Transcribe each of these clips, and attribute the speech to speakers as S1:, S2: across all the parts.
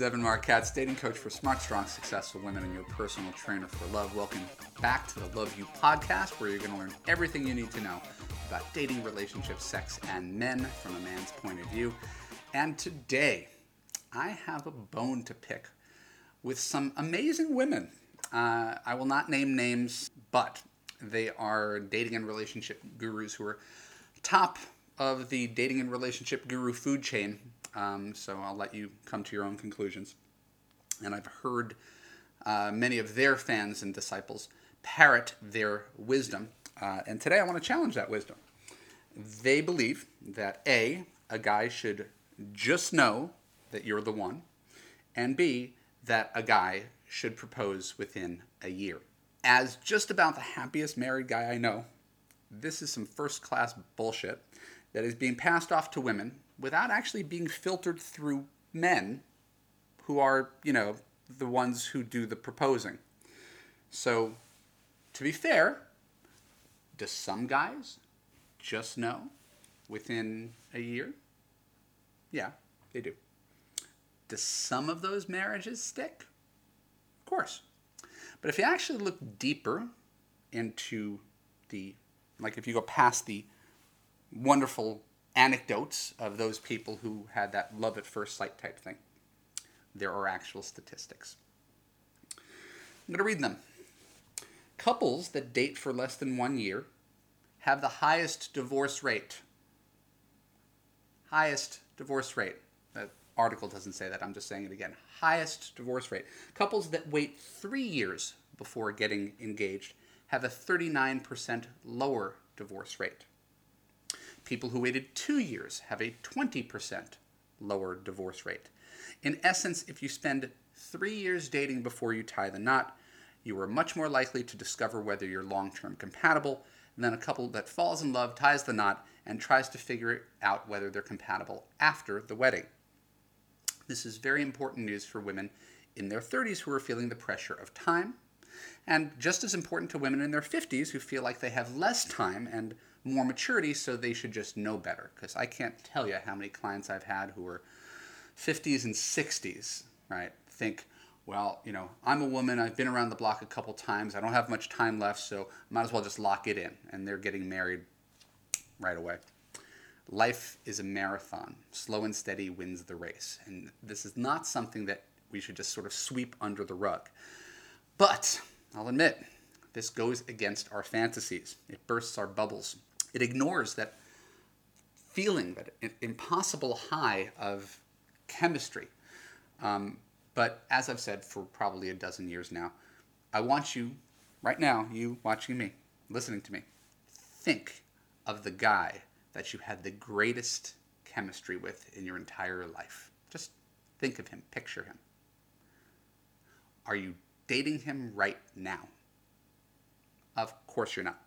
S1: is Evan Marc Katz, dating coach for smart, strong, successful women and your personal trainer for love. Welcome back to the Love U podcast, where you're going to learn everything you need to know about dating, relationships, sex, and men from a man's point of view. And today, I have a bone to pick with some amazing women. Uh, I will not name names, but they are dating and relationship gurus who are top of the dating and relationship guru food chain um, so I'll let you come to your own conclusions. And I've heard uh, many of their fans and disciples parrot their wisdom. Uh, and today I want to challenge that wisdom. They believe that A, a guy should just know that you're the one, and B, that a guy should propose within a year. As just about the happiest married guy I know, this is some first class bullshit that is being passed off to women without actually being filtered through men who are, you know, the ones who do the proposing. So, to be fair, do some guys just know within a year? Yeah, they do. Do some of those marriages stick? Of course. But if you actually look deeper into the, like if you go past the wonderful anecdotes of those people who had that love at first sight type thing. There are actual statistics. I'm going to read them. Couples that date for less than one year have the highest divorce rate. Highest divorce rate. That article doesn't say that, I'm just saying it again. Highest divorce rate. Couples that wait three years before getting engaged have a 39% lower divorce rate. People who waited two years have a 20% lower divorce rate. In essence, if you spend three years dating before you tie the knot, you are much more likely to discover whether you're long term compatible than a couple that falls in love, ties the knot, and tries to figure out whether they're compatible after the wedding. This is very important news for women in their 30s who are feeling the pressure of time, and just as important to women in their 50s who feel like they have less time and more maturity, so they should just know better. Because I can't tell you how many clients I've had who are 50s and 60s, right? Think, well, you know, I'm a woman, I've been around the block a couple times, I don't have much time left, so might as well just lock it in. And they're getting married right away. Life is a marathon. Slow and steady wins the race. And this is not something that we should just sort of sweep under the rug. But I'll admit, this goes against our fantasies. It bursts our bubbles it ignores that feeling, that impossible high of chemistry. Um, but as I've said for probably a dozen years now, I want you, right now, you watching me, listening to me, think of the guy that you had the greatest chemistry with in your entire life. Just think of him, picture him. Are you dating him right now? Of course you're not.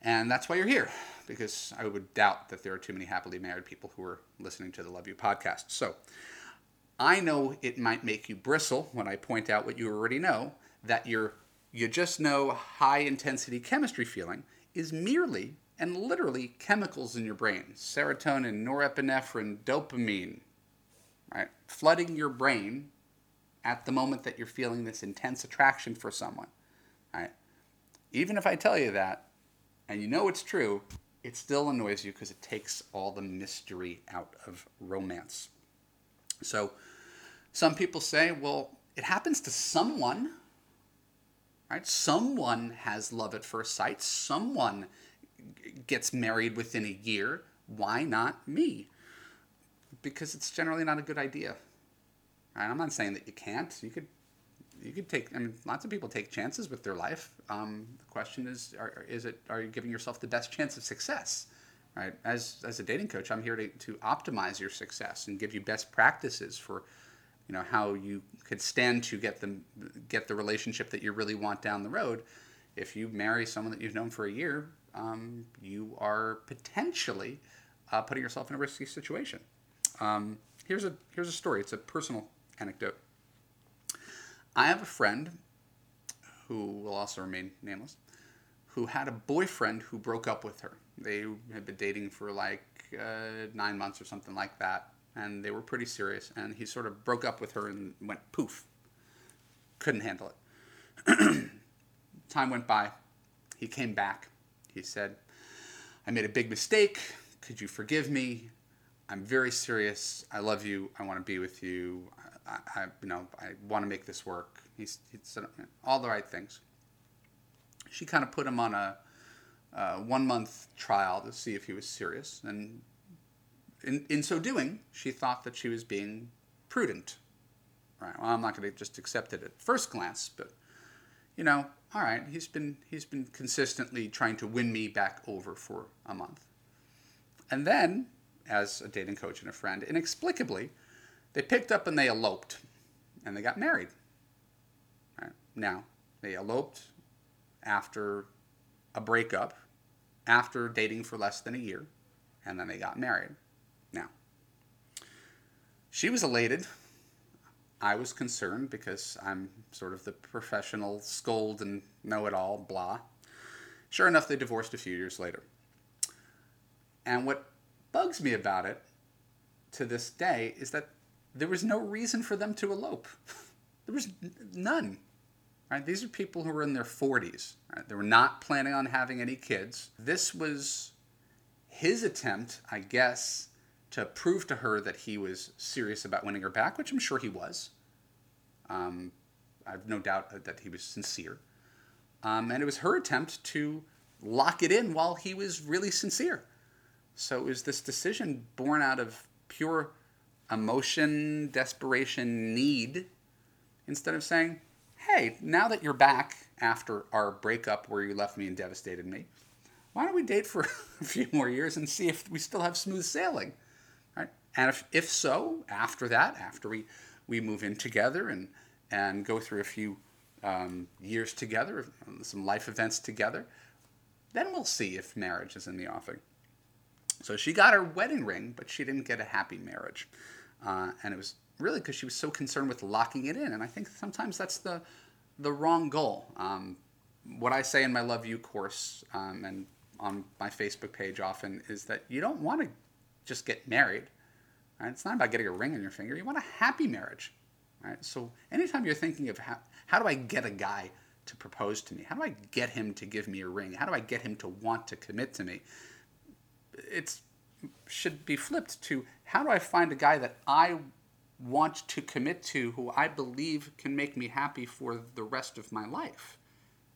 S1: And that's why you're here, because I would doubt that there are too many happily married people who are listening to the Love U podcast. So I know it might make you bristle when I point out what you already know that your you just know high intensity chemistry feeling is merely and literally chemicals in your brain serotonin, norepinephrine, dopamine, right? Flooding your brain at the moment that you're feeling this intense attraction for someone, right? Even if I tell you that, and you know it's true, it still annoys you because it takes all the mystery out of romance. So some people say, well, it happens to someone, right? Someone has love at first sight. Someone gets married within a year. Why not me? Because it's generally not a good idea. I'm not saying that you can't. You could you could take. I mean, lots of people take chances with their life. Um, the question is, are, is it? Are you giving yourself the best chance of success? Right. As as a dating coach, I'm here to to optimize your success and give you best practices for, you know, how you could stand to get them get the relationship that you really want down the road. If you marry someone that you've known for a year, um, you are potentially uh, putting yourself in a risky situation. Um, here's a here's a story. It's a personal anecdote. I have a friend who will also remain nameless, who had a boyfriend who broke up with her. They had been dating for like uh, nine months or something like that. and they were pretty serious. And he sort of broke up with her and went poof. Couldn't handle it. Time went by. He came back. He said, I made a big mistake. Could you forgive me? I'm very serious. I love you. I want to be with you. I, you know, I want to make this work. He's, he said all the right things. She kind of put him on a, a one month trial to see if he was serious. And in, in so doing, she thought that she was being prudent. Right. Well, I'm not going to just accept it at first glance, but you know, all right, he's been he's been consistently trying to win me back over for a month. And then, as a dating coach and a friend, inexplicably, they picked up and they eloped, and they got married. Right. Now, they eloped after a breakup, after dating for less than a year, and then they got married. Now, she was elated I was concerned because I'm sort of the professional scold and know it all, blah. Sure enough, they divorced a few years later. And what bugs me about it to this day is that there was no reason for them to elope. there was none. Right? These are people who were in their 40s. Right? They were not planning on having any kids. This was his attempt, I guess, to prove to her that he was serious about winning her back, which I'm sure he was. Um, I have no doubt that he was sincere. Um, and it was her attempt to lock it in while he was really sincere. So it was this decision born out of pure emotion, desperation, need, instead of saying, hey, now that you're back after our breakup where you left me and devastated me, why don't we date for a few more years and see if we still have smooth sailing? And if, if so, after that, after we, we move in together and, and go through a few um, years together, some life events together, then we'll see if marriage is in the offing. So she got her wedding ring, but she didn't get a happy marriage. Uh, and it was really because she was so concerned with locking it in. And I think sometimes that's the, the wrong goal. Um, what I say in my Love U course um, and on my Facebook page often is that you don't want to just get married Right? It's not about getting a ring on your finger. You want a happy marriage. Right? So anytime you're thinking of how, how do I get a guy to propose to me? How do I get him to give me a ring? How do I get him to want to commit to me? It should be flipped to how do I find a guy that I want to commit to who I believe can make me happy for the rest of my life?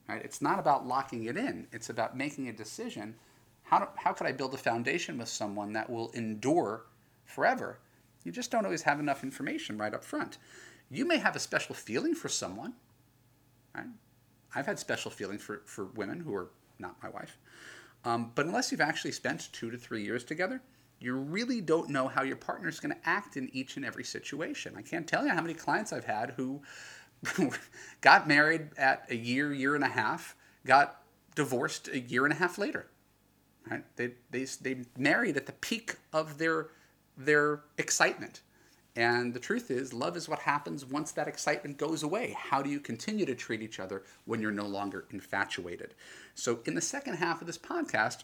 S1: Right? It's not about locking it in. It's about making a decision. How, do, how could I build a foundation with someone that will endure forever. You just don't always have enough information right up front. You may have a special feeling for someone. Right? I've had special feelings for, for women who are not my wife. Um, but unless you've actually spent two to three years together, you really don't know how your partner is going to act in each and every situation. I can't tell you how many clients I've had who got married at a year, year and a half, got divorced a year and a half later. Right? They, they, they married at the peak of their their excitement. And the truth is, love is what happens once that excitement goes away. How do you continue to treat each other when you're no longer infatuated? So, in the second half of this podcast,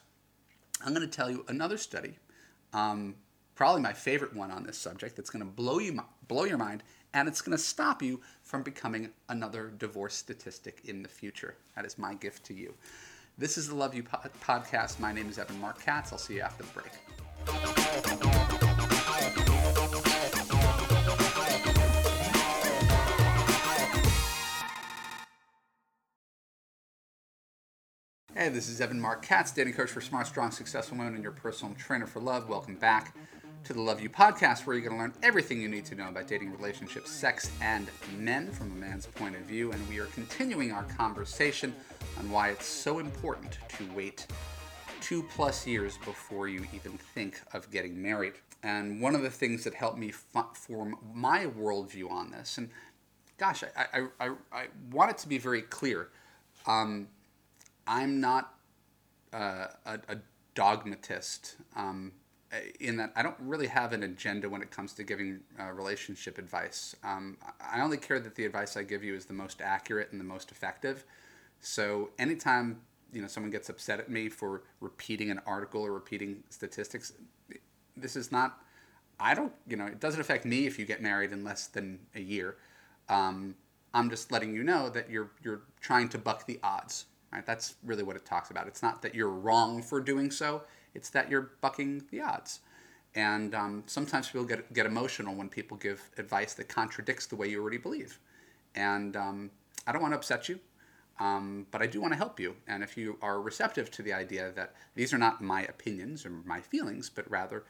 S1: I'm going to tell you another study, um, probably my favorite one on this subject, that's going to blow you blow your mind, and it's going to stop you from becoming another divorce statistic in the future. That is my gift to you. This is the Love U podcast. My name is Evan Marc Katz. I'll see you after the break. Hey, this is Evan Marc Katz, dating coach for smart, strong, successful women, and your personal trainer for love. Welcome back to the Love U podcast, where you're going to learn everything you need to know about dating, relationships, sex, and men from a man's point of view. And we are continuing our conversation on why it's so important to wait two plus years before you even think of getting married. And one of the things that helped me form my worldview on this, and gosh, I, I, I, I want it to be very clear. Um, I'm not uh, a, a, dogmatist um, in that I don't really have an agenda when it comes to giving uh, relationship advice. Um, I only care that the advice I give you is the most accurate and the most effective. So anytime you know someone gets upset at me for repeating an article or repeating statistics, this is not I don't, you know, it doesn't affect me if you get married in less than a year. Um, I'm just letting you know that you're you're trying to buck the odds. Right? That's really what it talks about. It's not that you're wrong for doing so. It's that you're bucking the odds. And um, sometimes people get get emotional when people give advice that contradicts the way you already believe. And um, I don't want to upset you, um, but I do want to help you. And if you are receptive to the idea that these are not my opinions or my feelings, but rather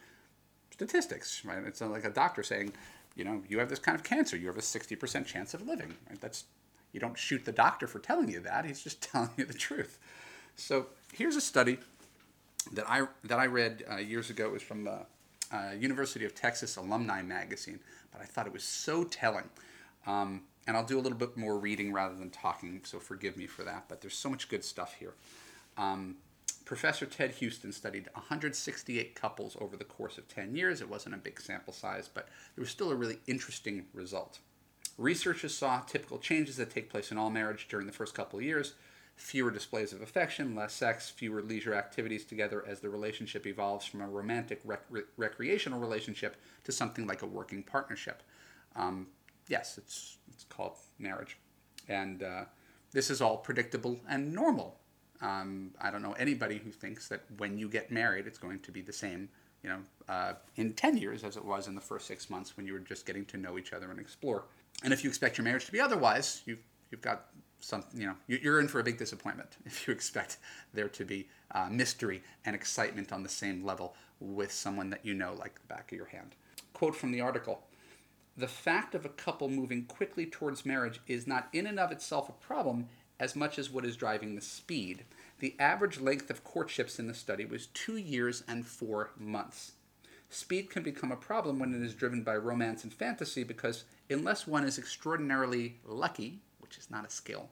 S1: statistics, right? It's like a doctor saying, you know, you have this kind of cancer, you have a 60% chance of living. Right? That's you don't shoot the doctor for telling you that. He's just telling you the truth. So here's a study that I that I read uh, years ago. It was from the uh, University of Texas Alumni Magazine, but I thought it was so telling. Um, and I'll do a little bit more reading rather than talking, so forgive me for that. But there's so much good stuff here. Um, Professor Ted Huston studied 168 couples over the course of 10 years. It wasn't a big sample size, but there was still a really interesting result. Researchers saw typical changes that take place in all marriage during the first couple of years fewer displays of affection, less sex, fewer leisure activities together as the relationship evolves from a romantic rec- recreational relationship to something like a working partnership. Um, yes, it's, it's called marriage. And uh, this is all predictable and normal um, I don't know anybody who thinks that when you get married, it's going to be the same, you know, uh, in 10 years as it was in the first six months when you were just getting to know each other and explore. And if you expect your marriage to be otherwise, you've, you've got some, you know, you're in for a big disappointment if you expect there to be uh, mystery and excitement on the same level with someone that you know like the back of your hand. Quote from the article The fact of a couple moving quickly towards marriage is not in and of itself a problem as much as what is driving the speed. The average length of courtships in the study was two years and four months. Speed can become a problem when it is driven by romance and fantasy because, unless one is extraordinarily lucky, which is not a skill,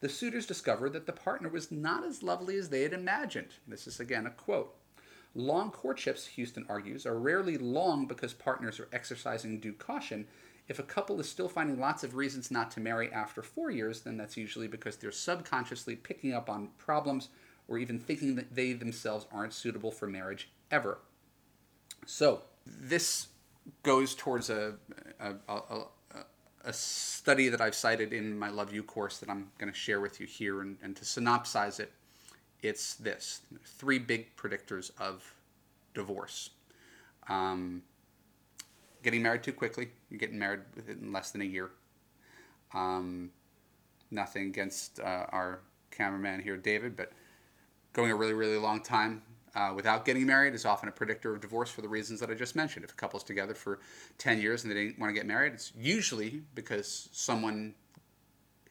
S1: the suitors discover that the partner was not as lovely as they had imagined. This is again a quote. Long courtships, Huston argues, are rarely long because partners are exercising due caution if a couple is still finding lots of reasons not to marry after four years, then that's usually because they're subconsciously picking up on problems or even thinking that they themselves aren't suitable for marriage ever. So, this goes towards a, a, a, a study that I've cited in my Love U course that I'm going to share with you here. And, and to synopsize it, it's this three big predictors of divorce. Um, getting married too quickly. You're getting married within less than a year. Um, nothing against uh, our cameraman here, David, but going a really, really long time uh, without getting married is often a predictor of divorce for the reasons that I just mentioned. If a couple's together for 10 years and they didn't want to get married, it's usually because someone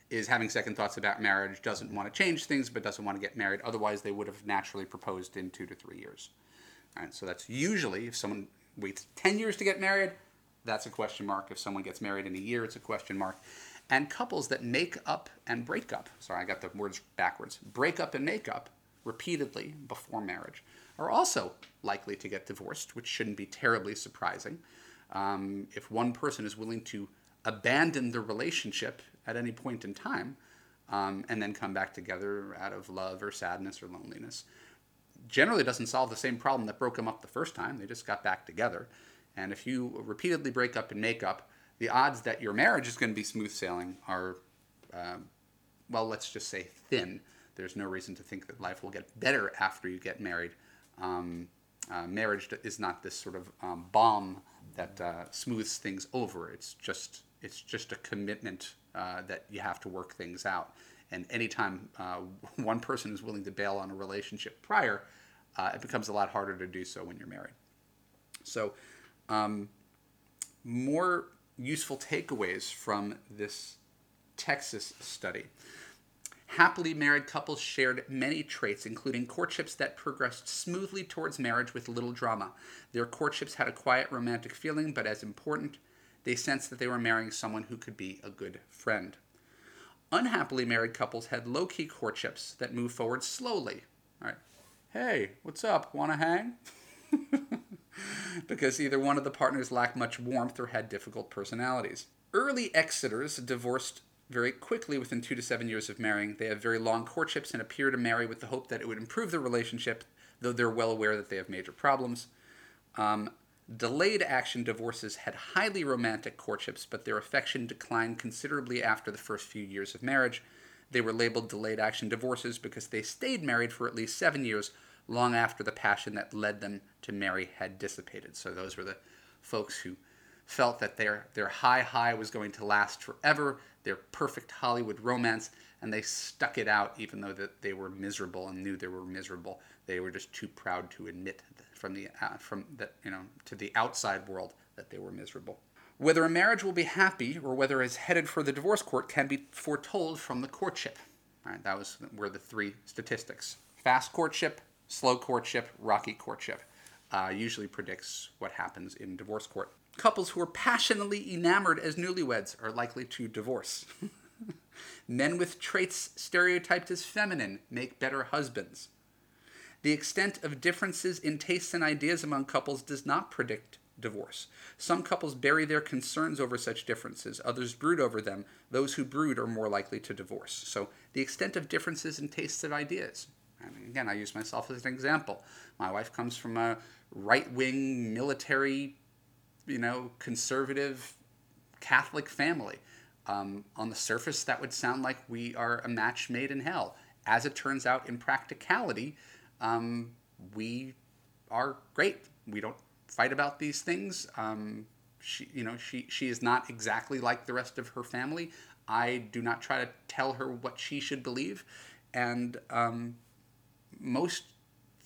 S1: is having second thoughts about marriage, doesn't want to change things, but doesn't want to get married. Otherwise, they would have naturally proposed in two to three years. All right, so that's usually if someone waits 10 years to get married, that's a question mark. If someone gets married in a year, it's a question mark. And couples that make up and break up, sorry, I got the words backwards, break up and make up repeatedly before marriage are also likely to get divorced, which shouldn't be terribly surprising. Um, if one person is willing to abandon the relationship at any point in time um, and then come back together out of love or sadness or loneliness, generally doesn't solve the same problem that broke them up the first time. They just got back together. And if you repeatedly break up and make up, the odds that your marriage is going to be smooth sailing are, uh, well, let's just say thin. There's no reason to think that life will get better after you get married. Um, uh, marriage is not this sort of um, balm that uh, smooths things over. It's just it's just a commitment uh, that you have to work things out. And anytime uh, one person is willing to bail on a relationship prior, uh, it becomes a lot harder to do so when you're married. So um, more useful takeaways from this Texas study. Happily married couples shared many traits, including courtships that progressed smoothly towards marriage with little drama. Their courtships had a quiet romantic feeling, but as important, they sensed that they were marrying someone who could be a good friend. Unhappily married couples had low key courtships that moved forward slowly. All right. Hey, what's up? Want to hang? because either one of the partners lacked much warmth or had difficult personalities. Early Exiters divorced very quickly within two to seven years of marrying. They have very long courtships and appear to marry with the hope that it would improve the relationship, though they're well aware that they have major problems. Um, Delayed action divorces had highly romantic courtships, but their affection declined considerably after the first few years of marriage. They were labeled delayed action divorces because they stayed married for at least seven years, long after the passion that led them to marry had dissipated. So those were the folks who felt that their their high high was going to last forever, their perfect Hollywood romance, and they stuck it out even though that they were miserable and knew they were miserable. They were just too proud to admit from the uh, from that you know to the outside world that they were miserable. Whether a marriage will be happy or whether it's headed for the divorce court can be foretold from the courtship. Right, that was were the three statistics: fast courtship, slow courtship, rocky courtship. Uh, usually predicts what happens in divorce court. Couples who are passionately enamored as newlyweds are likely to divorce. Men with traits stereotyped as feminine make better husbands. The extent of differences in tastes and ideas among couples does not predict divorce. Some couples bury their concerns over such differences, others brood over them. Those who brood are more likely to divorce. So, the extent of differences in tastes and ideas. Mean, again, I use myself as an example. My wife comes from a right wing military, you know, conservative Catholic family. Um, on the surface, that would sound like we are a match made in hell. As it turns out, in practicality, um, we are great. We don't fight about these things. Um, she, you know, she she is not exactly like the rest of her family. I do not try to tell her what she should believe, and um, most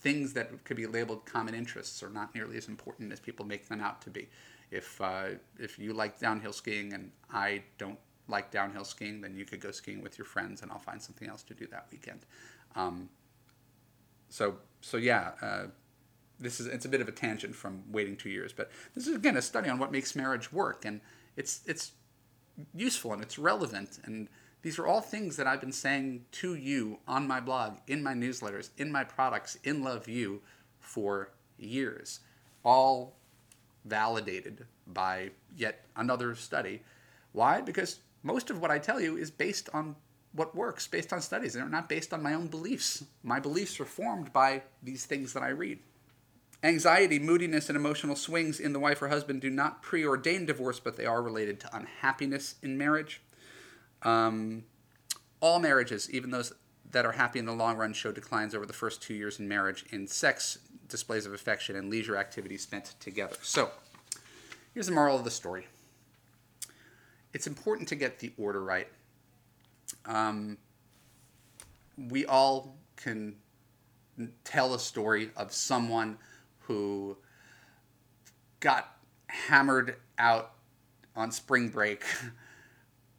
S1: things that could be labeled common interests are not nearly as important as people make them out to be. If uh, if you like downhill skiing and I don't like downhill skiing, then you could go skiing with your friends, and I'll find something else to do that weekend. Um, so so yeah, uh, this is it's a bit of a tangent from waiting two years, but this is again a study on what makes marriage work, and it's it's useful and it's relevant, and these are all things that I've been saying to you on my blog, in my newsletters, in my products, in Love U, for years, all validated by yet another study. Why? Because most of what I tell you is based on what works based on studies. They're not based on my own beliefs. My beliefs are formed by these things that I read. Anxiety, moodiness, and emotional swings in the wife or husband do not preordain divorce, but they are related to unhappiness in marriage. Um, all marriages, even those that are happy in the long run, show declines over the first two years in marriage in sex, displays of affection, and leisure activities spent together. So, here's the moral of the story it's important to get the order right um, we all can tell a story of someone who got hammered out on spring break,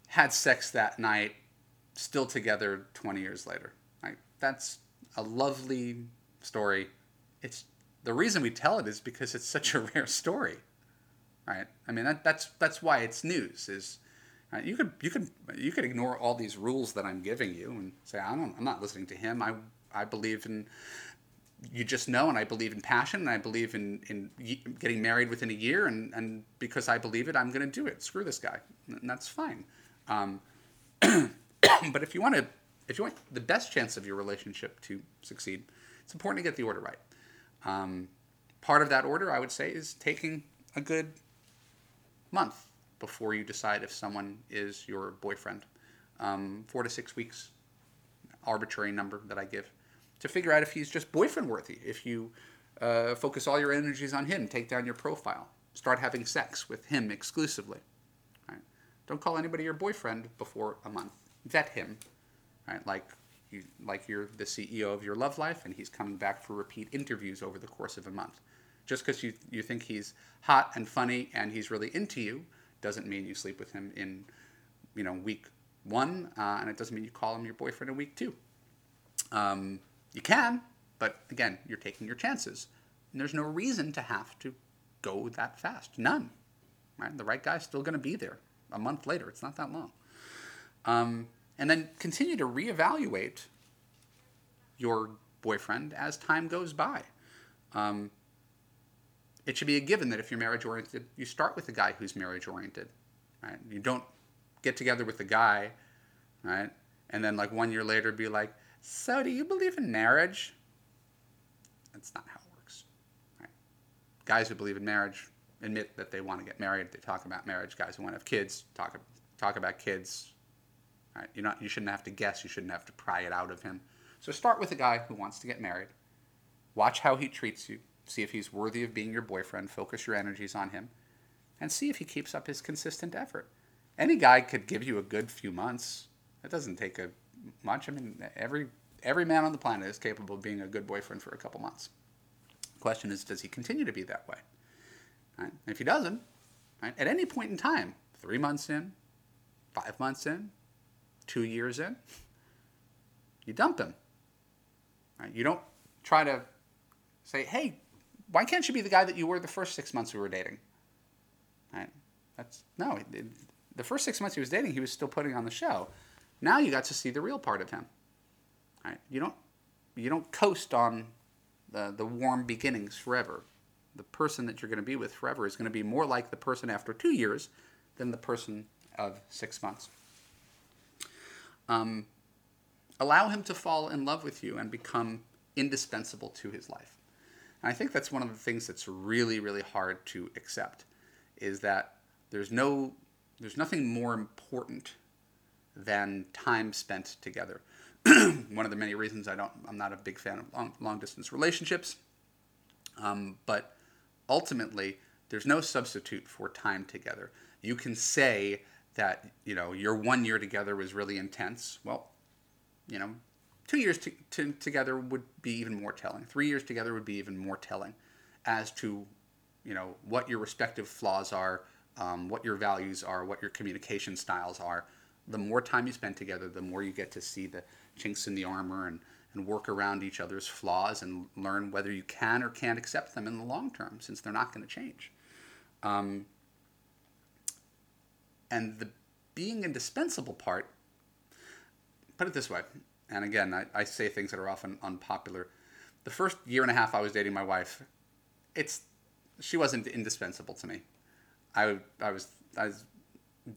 S1: had sex that night, still together 20 years later. Right? That's a lovely story. It's the reason we tell it is because it's such a rare story. Right? I mean that, that's that's why it's news is uh, you could you could you could ignore all these rules that I'm giving you and say I don't I'm not listening to him. I I believe in you just know and I believe in passion and I believe in in getting married within a year and and because I believe it I'm going to do it. Screw this guy. And that's fine. Um, but if you want to if you want the best chance of your relationship to succeed, it's important to get the order right. Um, part of that order, I would say, is taking a good month before you decide if someone is your boyfriend. Um, four to six weeks, arbitrary number that I give, to figure out if he's just boyfriend worthy. If you uh, focus all your energies on him, take down your profile, start having sex with him exclusively. Don't call anybody your boyfriend before a month. Vet him, right? Like you, like you're the CEO of your love life, and he's coming back for repeat interviews over the course of a month. Just because you you think he's hot and funny and he's really into you doesn't mean you sleep with him in, you know, week one, uh, and it doesn't mean you call him your boyfriend in week two. Um, you can, but again, you're taking your chances. And there's no reason to have to go that fast. None. Right? The right guy's still going to be there a month later. It's not that long. Um, and then continue to reevaluate your boyfriend as time goes by. Um, it should be a given that if you're marriage oriented, you start with a guy who's marriage oriented, right? You don't get together with a guy, right? And then like one year later be like, so do you believe in marriage? That's not how it works, right? guys who believe in marriage admit that they want to get married. They talk about marriage. Guys who want to have kids talk talk about kids. Right? You're not. You shouldn't have to guess. You shouldn't have to pry it out of him. So start with a guy who wants to get married. Watch how he treats you. See if he's worthy of being your boyfriend. Focus your energies on him, and see if he keeps up his consistent effort. Any guy could give you a good few months. It doesn't take a much. I mean, every every man on the planet is capable of being a good boyfriend for a couple months. The question is, does he continue to be that way? Right? If he doesn't, right, at any point in time, three months in, five months in, two years in, you dump him. Right? You don't try to say, hey, why can't you be the guy that you were the first six months we were dating? Right? That's no. It, it, the first six months he was dating, he was still putting on the show. Now you got to see the real part of him. Right? You don't you don't coast on the the warm beginnings forever. The person that you're going to be with forever is going to be more like the person after two years than the person of six months. Um, allow him to fall in love with you and become indispensable to his life. And I think that's one of the things that's really, really hard to accept is that there's no there's nothing more important than time spent together. one of the many reasons I don't, I'm not a big fan of long, long distance relationships. Um, but ultimately, there's no substitute for time together. You can say that you know your one year together was really intense. Well, you know, two years to, to, together would be even more telling. Three years together would be even more telling, as to you know what your respective flaws are, um, what your values are, what your communication styles are. The more time you spend together, the more you get to see the chinks in the armor and, and work around each other's flaws and learn whether you can or can't accept them in the long term, since they're not going to change. Um, and the being indispensable part, put it this way, and again, I, I say things that are often unpopular. The first year and a half I was dating my wife, it's she wasn't indispensable to me. I, I was I was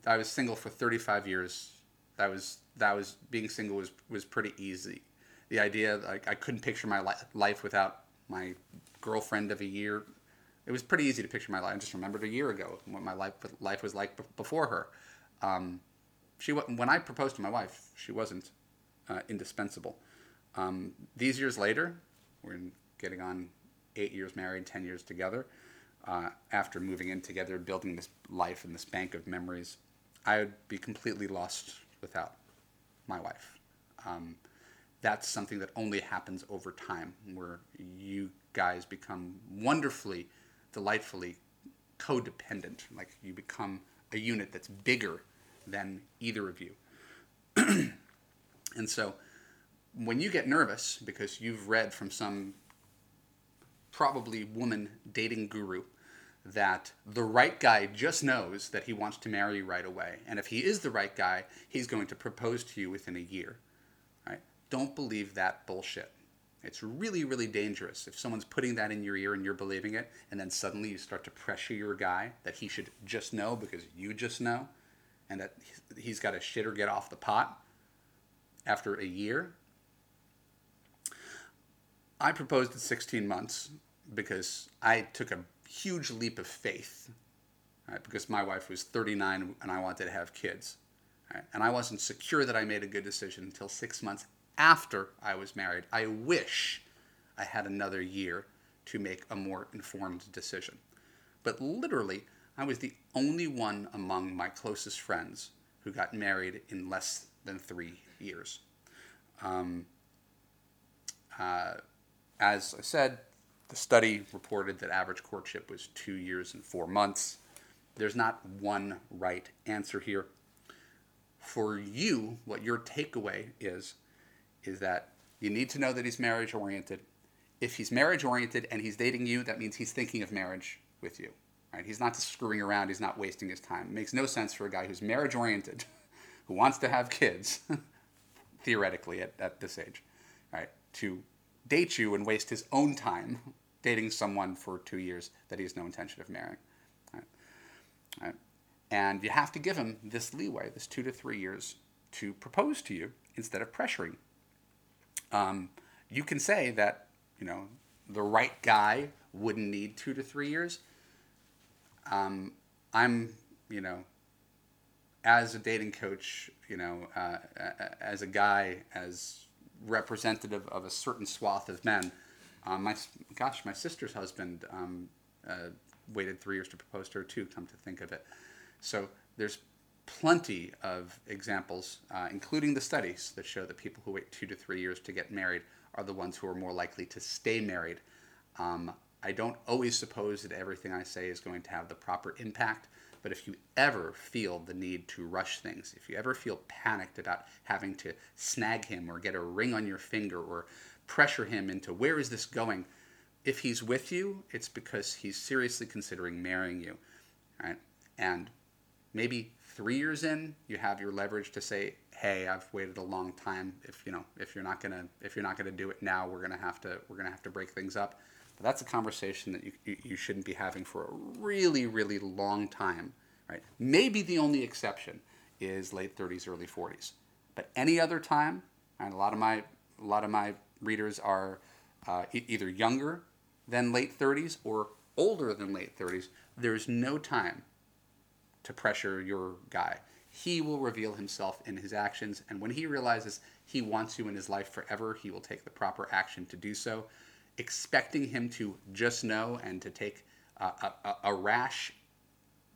S1: I was single for 35 years. That was that was being single was was pretty easy. The idea like I couldn't picture my li- life without my girlfriend of a year. It was pretty easy to picture my life. I just remembered a year ago what my life life was like before her. Um, she when I proposed to my wife, she wasn't uh, indispensable. Um, these years later, we're getting on eight years married, ten years together. Uh, after moving in together, building this life and this bank of memories, I would be completely lost without my wife. Um, that's something that only happens over time, where you guys become wonderfully, delightfully codependent. Like you become a unit that's bigger than either of you. and so when you get nervous because you've read from some probably woman dating guru that the right guy just knows that he wants to marry you right away. And if he is the right guy, he's going to propose to you within a year. Don't believe that bullshit. It's really, really dangerous if someone's putting that in your ear and you're believing it, and then suddenly you start to pressure your guy that he should just know because you just know, and that he's got to shit or get off the pot after a year. I proposed at 16 months because I took a huge leap of faith right, because my wife was 39 and I wanted to have kids. Right? And I wasn't secure that I made a good decision until six months after I was married. I wish I had another year to make a more informed decision. But literally, I was the only one among my closest friends who got married in less than three years. Um, uh, as I said, the study reported that average courtship was two years and four months. There's not one right answer here. For you, what your takeaway is, is that you need to know that he's marriage oriented. If he's marriage oriented and he's dating you, that means he's thinking of marriage with you. Right? He's not just screwing around, he's not wasting his time. It makes no sense for a guy who's marriage oriented, who wants to have kids, theoretically at, at this age, right, to date you and waste his own time dating someone for two years that he has no intention of marrying. Right? Right? And you have to give him this leeway, this two to three years, to propose to you instead of pressuring. Um, you can say that, you know, the right guy wouldn't need two to three years. Um, I'm, you know, as a dating coach, you know, uh, as a guy, as representative of a certain swath of men, um, my gosh, my sister's husband um, uh, waited three years to propose to her too. Come to think of it, so there's plenty of examples, uh, including the studies that show that people who wait two to three years to get married are the ones who are more likely to stay married. Um, I don't always suppose that everything I say is going to have the proper impact, but if you ever feel the need to rush things, if you ever feel panicked about having to snag him or get a ring on your finger or pressure him into where is this going, if he's with you, it's because he's seriously considering marrying you, right? And maybe three years in, you have your leverage to say, "Hey, I've waited a long time. If you know, if you're not gonna, if you're not gonna do it now, we're gonna have to, we're gonna have to break things up." But that's a conversation that you, you, you shouldn't be having for a really, really long time, right? Maybe the only exception is late 30s, early 40s. But any other time, and a lot of my, a lot of my readers are uh, e- either younger than late 30s or older than late 30s. There's no time to pressure your guy. He will reveal himself in his actions, and when he realizes he wants you in his life forever, he will take the proper action to do so. Expecting him to just know and to take a, a, a rash,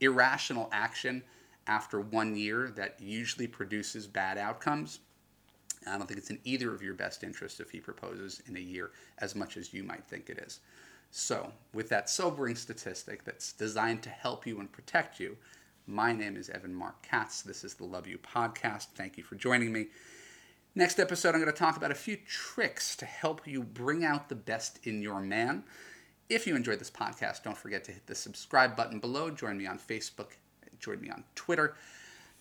S1: irrational action after one year that usually produces bad outcomes. I don't think it's in either of your best interests if he proposes in a year as much as you might think it is. So, with that sobering statistic that's designed to help you and protect you, my name is Evan Marc Katz. This is the Love U podcast. Thank you for joining me. Next episode, I'm going to talk about a few tricks to help you bring out the best in your man. If you enjoyed this podcast, don't forget to hit the subscribe button below. Join me on Facebook, join me on Twitter.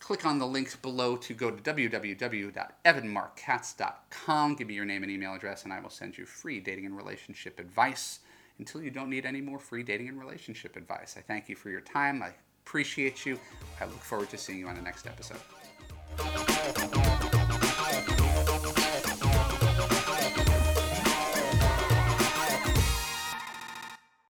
S1: Click on the links below to go to www.evanmarckatz.com. Give me your name and email address, and I will send you free dating and relationship advice until you don't need any more free dating and relationship advice. I thank you for your time. I appreciate you. I look forward to seeing you on the next episode.